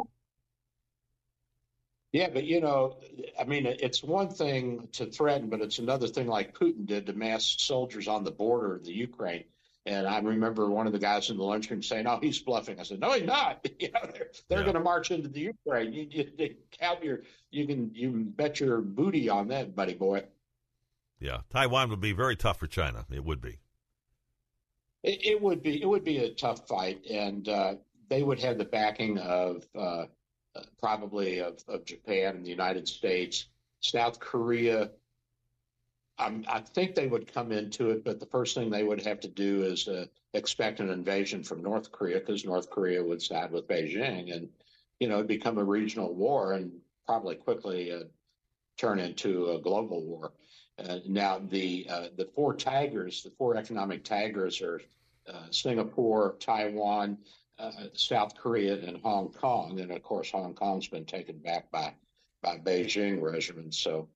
yeah, but you know, I mean, it's one thing to threaten, but it's another thing like Putin did to mass soldiers on the border of the Ukraine. And I remember one of the guys in the lunchroom saying, "Oh, he's bluffing." I said, "No, he's not. <laughs> you know, they're, they're yeah. going to march into the Ukraine. You, you, you count your, you can, you can bet your booty on that, buddy boy." Yeah, Taiwan would be very tough for China. It would be. It, it would be. It would be a tough fight, and uh, they would have the backing of uh, probably of, of Japan and the United States. South Korea, I'm, i think they would come into it, but the first thing they would have to do is uh, expect an invasion from North Korea because North Korea would side with Beijing, and you know, become a regional war and probably quickly uh, turn into a global war. Uh, now, the uh, the four tigers, the four economic tigers, are uh, Singapore, Taiwan, uh, South Korea and Hong Kong, and of course Hong Kong's been taken back by by Beijing regiments. So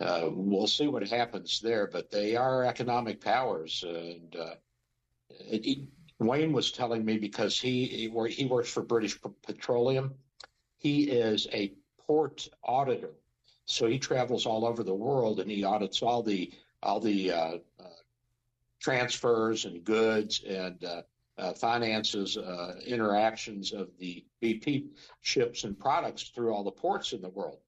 uh, we'll see what happens there. But they are economic powers, and uh, it, Wayne was telling me because he he, he works for British Petroleum. He is a port auditor, so he travels all over the world and he audits all the all the uh, uh, transfers and goods and uh, finances uh, interactions of the BP ships and products through all the ports in the world.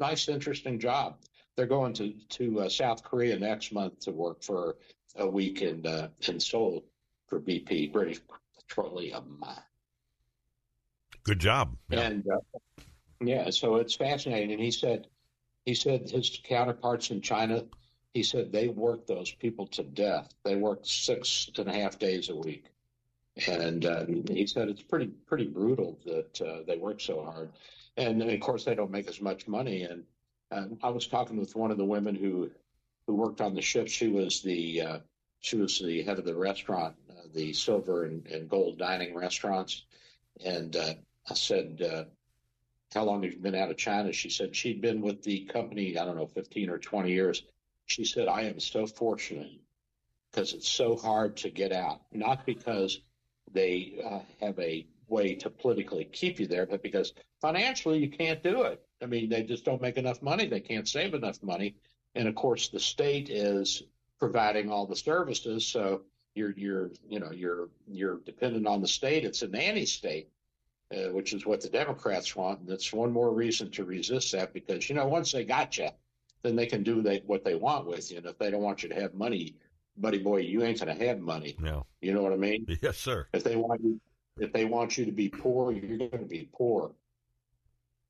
Nice, interesting job. They're going to to uh, South Korea next month to work for a week in uh, in Seoul for BP, British Petroleum. Good job. Yeah. And uh, yeah, so it's fascinating. And he said he said his counterparts in China. He said they work those people to death. They work six and a half days a week and uh, he said it's pretty pretty brutal that uh, they work so hard, and, and, of course they don't make as much money. And um, I was talking with one of the women who who worked on the ship. She was the uh, she was the head of the restaurant, uh, the silver and, and, gold dining restaurants, and uh, I said. Uh, how long have you been out of China? She said she'd been with the company, I don't know, 15 or 20 years. She said, I am so fortunate because it's so hard to get out. Not because they uh, have a way to politically keep you there, but because financially you can't do it. I mean, they just don't make enough money. They can't save enough money. And of course, the state is providing all the services. So you're, you're, you know, you're, you're dependent on the state. It's a nanny state, uh, which is what the Democrats want. And that's one more reason to resist that because, you know, once they got you, then they can do they, what they want with you. And if they don't want you to have money, buddy boy, you ain't gonna have money. No. You know what I mean? Yes, sir. If they want you if they want you to be poor, you're gonna be poor.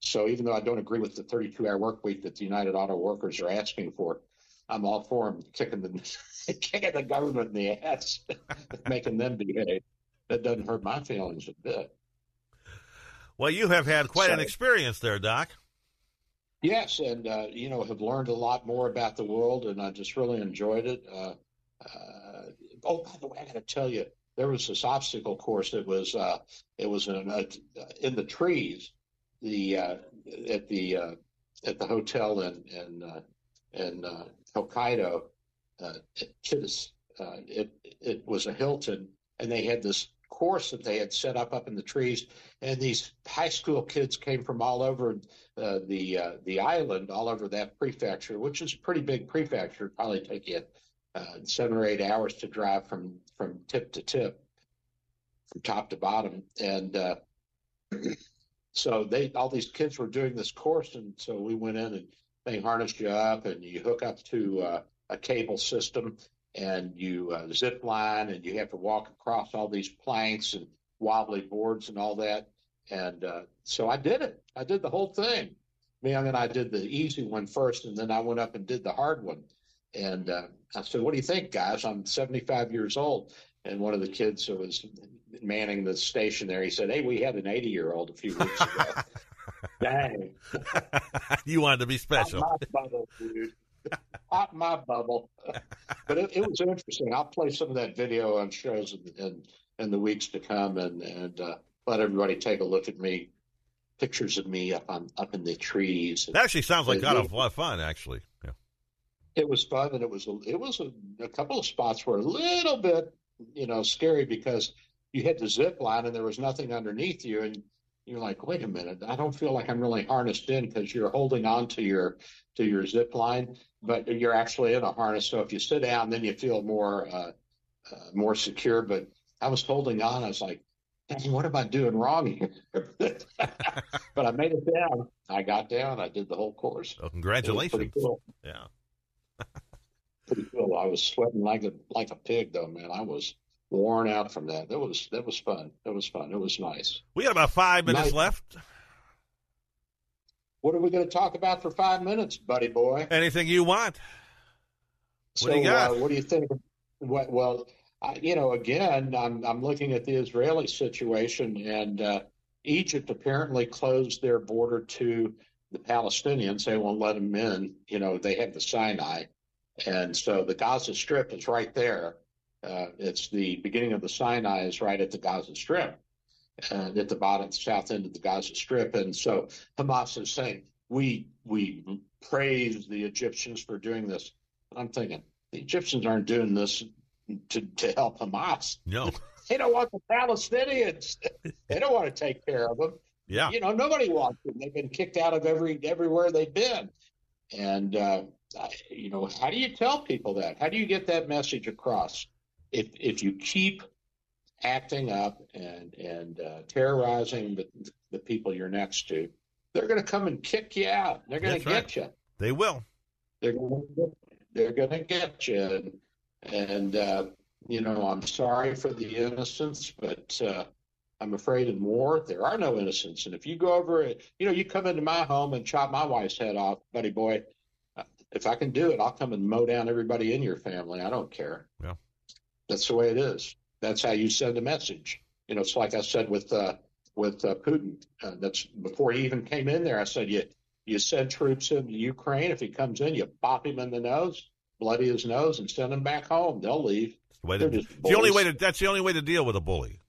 So even though I don't agree with the 32 hour work week that the United Auto Workers are asking for, I'm all for them kicking the <laughs> kicking the government in the ass, <laughs> making them behave. That doesn't hurt my feelings a bit. Well, you have had quite so, an experience there, Doc. Yes, and uh, you know have learned a lot more about the world, and I just really enjoyed it. Uh, uh, oh, by the way, I got to tell you, there was this obstacle course that was uh, it was in, uh, in the trees, the uh, at the uh, at the hotel in in uh, in Hokkaido. Uh, it, it it was a Hilton, and they had this course that they had set up up in the trees, and these high school kids came from all over uh, the uh, the island, all over that prefecture, which is a pretty big prefecture. Probably take you uh, seven or eight hours to drive from from tip to tip. from top to bottom, and uh, <clears throat> so they all these kids were doing this course, and so we went in and they harnessed you up, and you hook up to uh, a cable system, and you uh, zip line, and you have to walk across all these planks and wobbly boards and all that. And uh, so I did it. I did the whole thing. Me and I did the easy one first, and then I went up and did the hard one. And uh, I said, "What do you think, guys? I'm 75 years old." And one of the kids who was manning the station there, he said, "Hey, we had an 80 year old a few weeks ago." <laughs> Dang! <laughs> you wanted to be special. Pop my bubble, dude. Pop my bubble. <laughs> but it, it, was interesting. I'll play some of that video on shows in, in, in the weeks to come, and and uh, let everybody take a look at me pictures of me up on up in the trees. That actually sounds like kind of a lot of fun, actually. It was fun, and it was a, it was a, a, couple of spots were a little bit, you know, scary because you hit the zip line and there was nothing underneath you, and you're like, wait a minute, I don't feel like I'm really harnessed in because you're holding on to your to your zip line, but you're actually in a harness. So if you sit down, then you feel more uh, uh, more secure. But I was holding on. I was like, Dang, what am I doing wrong here? <laughs> but I made it down. I got down. I did the whole course. Oh, congratulations! Cool. Yeah, pretty cool. I was sweating like a like a pig, though, man. I was worn out from that. That was that was fun. That was fun. It was nice. We got about five minutes nice. left. What are we going to talk about for five minutes, buddy boy? Anything you want. What so, do you got? Uh, what do you think? What, well, I, you know, again, I'm, I'm looking at the Israeli situation, and uh, Egypt apparently closed their border to the Palestinians. They won't let them in. You know, they have the Sinai. And so the Gaza Strip is right there. Uh, it's the beginning of the Sinai is right at the Gaza Strip, and at the bottom, south end of the Gaza Strip. And so Hamas is saying, we we praise the Egyptians for doing this. I'm thinking the Egyptians aren't doing this to, to help Hamas. No. <laughs> they don't want the Palestinians. they don't want to take care of them. Yeah. You know, nobody wants them. They've been kicked out of every everywhere they've been. And uh, you know, how do you tell people that? How do you get that message across? If if you keep acting up and and uh, terrorizing the, the people you're next to, they're going to come and kick you out. They're going to get right. you. They will. They're going to they're going to get you. And, and uh, you know, I'm sorry for the innocents, but uh, I'm afraid in war there are no innocents. And if you go over it, you know, you come into my home and chop my wife's head off, buddy boy. If I can do it, I'll come and mow down everybody in your family. I don't care. Yeah, that's the way it is. That's how you send a message. You know, it's like I said with uh, with uh, Putin. Uh, that's before he even came in there. I said you you send troops into Ukraine. If he comes in, you bop him in the nose bloody his nose and send him back home. They'll leave. The, to, the only way to that's the only way to deal with a bully.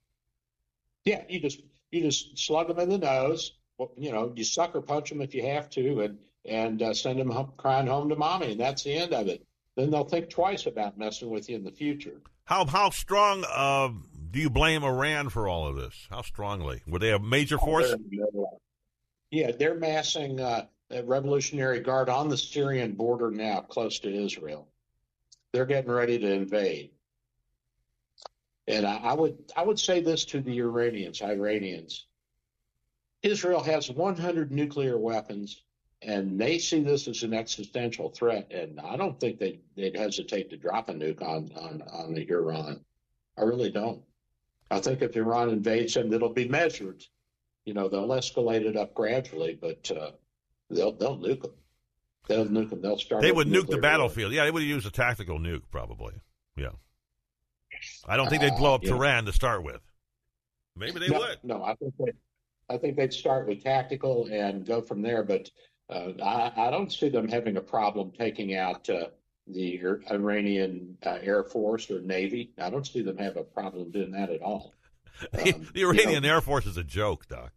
Yeah, you just you just slug them in the nose. You know, you sucker punch them if you have to, and and uh, send them home, crying home to mommy, and that's the end of it. Then they'll think twice about messing with you in the future. How how strong uh, do you blame Iran for all of this? How strongly were they a major oh, force? yeah, they're massing uh, Revolutionary Guard on the Syrian border now, close to Israel. They're getting ready to invade. And I, I would I would say this to the Iranians, Iranians. Israel has 100 nuclear weapons, and they see this as an existential threat. And I don't think they'd, they'd hesitate to drop a nuke on, on, on Iran. I really don't. I think if Iran invades them, it'll be measured. You know, they'll escalate it up gradually, but uh, they'll they'll nuke them. They'll nuke them. They'll start. They would nuke the battlefield. Yeah, they would use a tactical nuke probably. Yeah. I don't think they'd blow up uh, Tehran to start with. Maybe they no, would. No, I think they, I think they'd start with tactical and go from there. But uh, I, I, don't see them having a problem taking out uh, the Iranian uh, Air Force or Navy. I don't see them have a problem doing that at all. <laughs> Um, the Iranian you know, Air Force is a joke, Doc.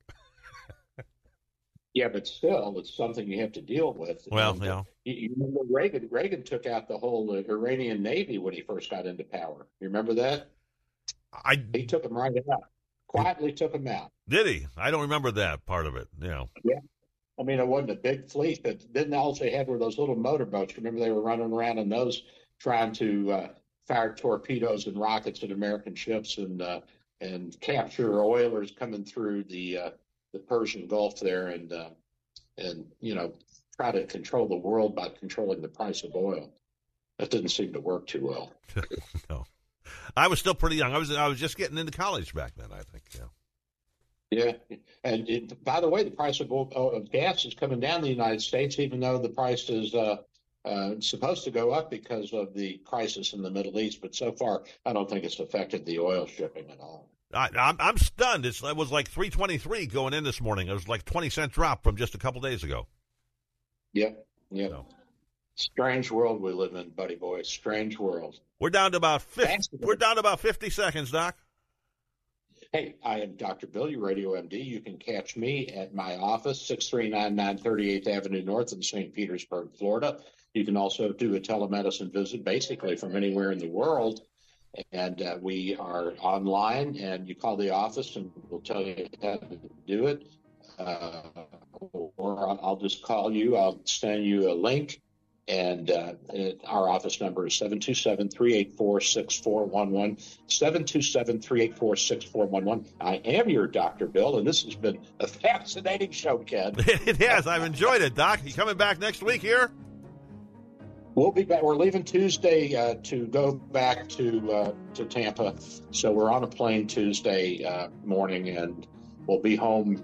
Yeah, but still, it's something you have to deal with. Well, and, yeah. You, you, remember Reagan? Reagan took out the whole uh, Iranian Navy when he first got into power. You remember that? I he took them right out. Quietly took them out. Did he? I don't remember that part of it. Yeah. Yeah. I mean, it wasn't a big fleet, but then all they had were those little motorboats. Remember, they were running around in those, trying to uh, fire torpedoes and rockets at American ships and uh, and capture oilers coming through the uh, the Persian Gulf there, and uh, and you know try to control the world by controlling the price of oil. That didn't seem to work too well. <laughs> no, I was still pretty young. I was I was just getting into college back then. I think. Yeah. Yeah, and it, by the way, the price of, of gas is coming down in the United States, even though the price is uh, uh, supposed to go up because of the crisis in the Middle East. But so far, I don't think it's affected the oil shipping at all. I, I'm I'm stunned. It's, it was like 323 going in this morning. It was like 20 cent drop from just a couple days ago. Yep. Yep. So. Strange world we live in, buddy boy. Strange world. We're down to about 50, we're down to about 50 seconds, Doc. Hey, I am Dr. Bill, your radio MD. You can catch me at my office, 639 938th Avenue North in St. Petersburg, Florida. You can also do a telemedicine visit basically from anywhere in the world. And uh, we are online, and you call the office and we'll tell you how to do it. Uh, or I'll just call you, I'll send you a link and uh, our office number is 727 384 6411. 727 384 6411. I am your Dr. Bill, and this has been a fascinating show, Ken. <laughs> it has. I've enjoyed it, Doc. You coming back next week here? We'll be back. We're leaving Tuesday uh, to go back to uh, to Tampa, so we're on a plane Tuesday uh, morning, and we'll be home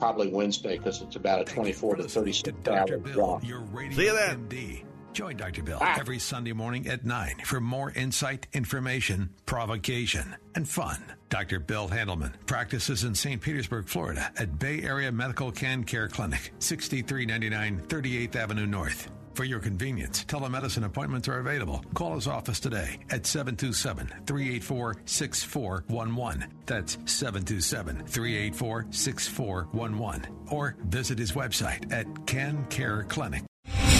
probably Wednesday because it's about a 24 to 36 hour drive. See you then. MD. Join Dr. Bill ah. every Sunday morning at 9 for more insight, information, provocation, and fun. Dr. Bill Handelman practices in St. Petersburg, Florida at Bay Area Medical Can Care Clinic, 6399 38th Avenue North. For your convenience, telemedicine appointments are available. Call his office today at 727 384 6411. That's 727 384 6411. Or visit his website at Can